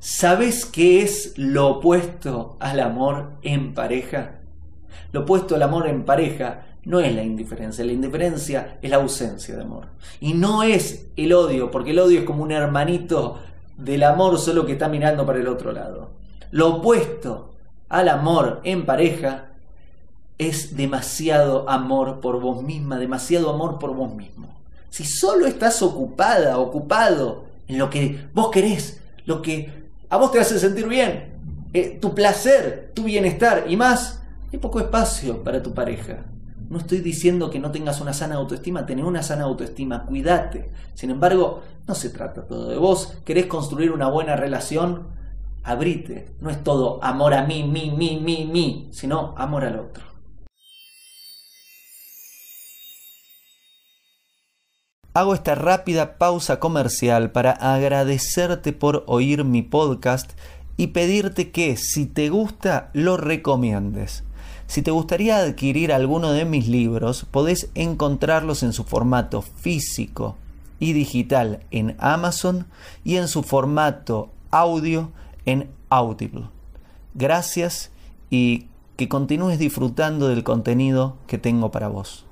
¿Sabes qué es lo opuesto al amor en pareja? Lo opuesto al amor en pareja no es la indiferencia, la indiferencia es la ausencia de amor. Y no es el odio, porque el odio es como un hermanito del amor solo que está mirando para el otro lado. Lo opuesto al amor en pareja es demasiado amor por vos misma, demasiado amor por vos mismo. Si solo estás ocupada, ocupado en lo que vos querés, lo que a vos te hace sentir bien, eh, tu placer, tu bienestar y más, hay poco espacio para tu pareja. No estoy diciendo que no tengas una sana autoestima, tener una sana autoestima, cuídate. Sin embargo, no se trata todo de vos. ¿Querés construir una buena relación? Abrite. No es todo amor a mí, mí, mí, mí, mí, sino amor al otro. Hago esta rápida pausa comercial para agradecerte por oír mi podcast y pedirte que si te gusta lo recomiendes. Si te gustaría adquirir alguno de mis libros, podés encontrarlos en su formato físico y digital en Amazon y en su formato audio en Audible. Gracias y que continúes disfrutando del contenido que tengo para vos.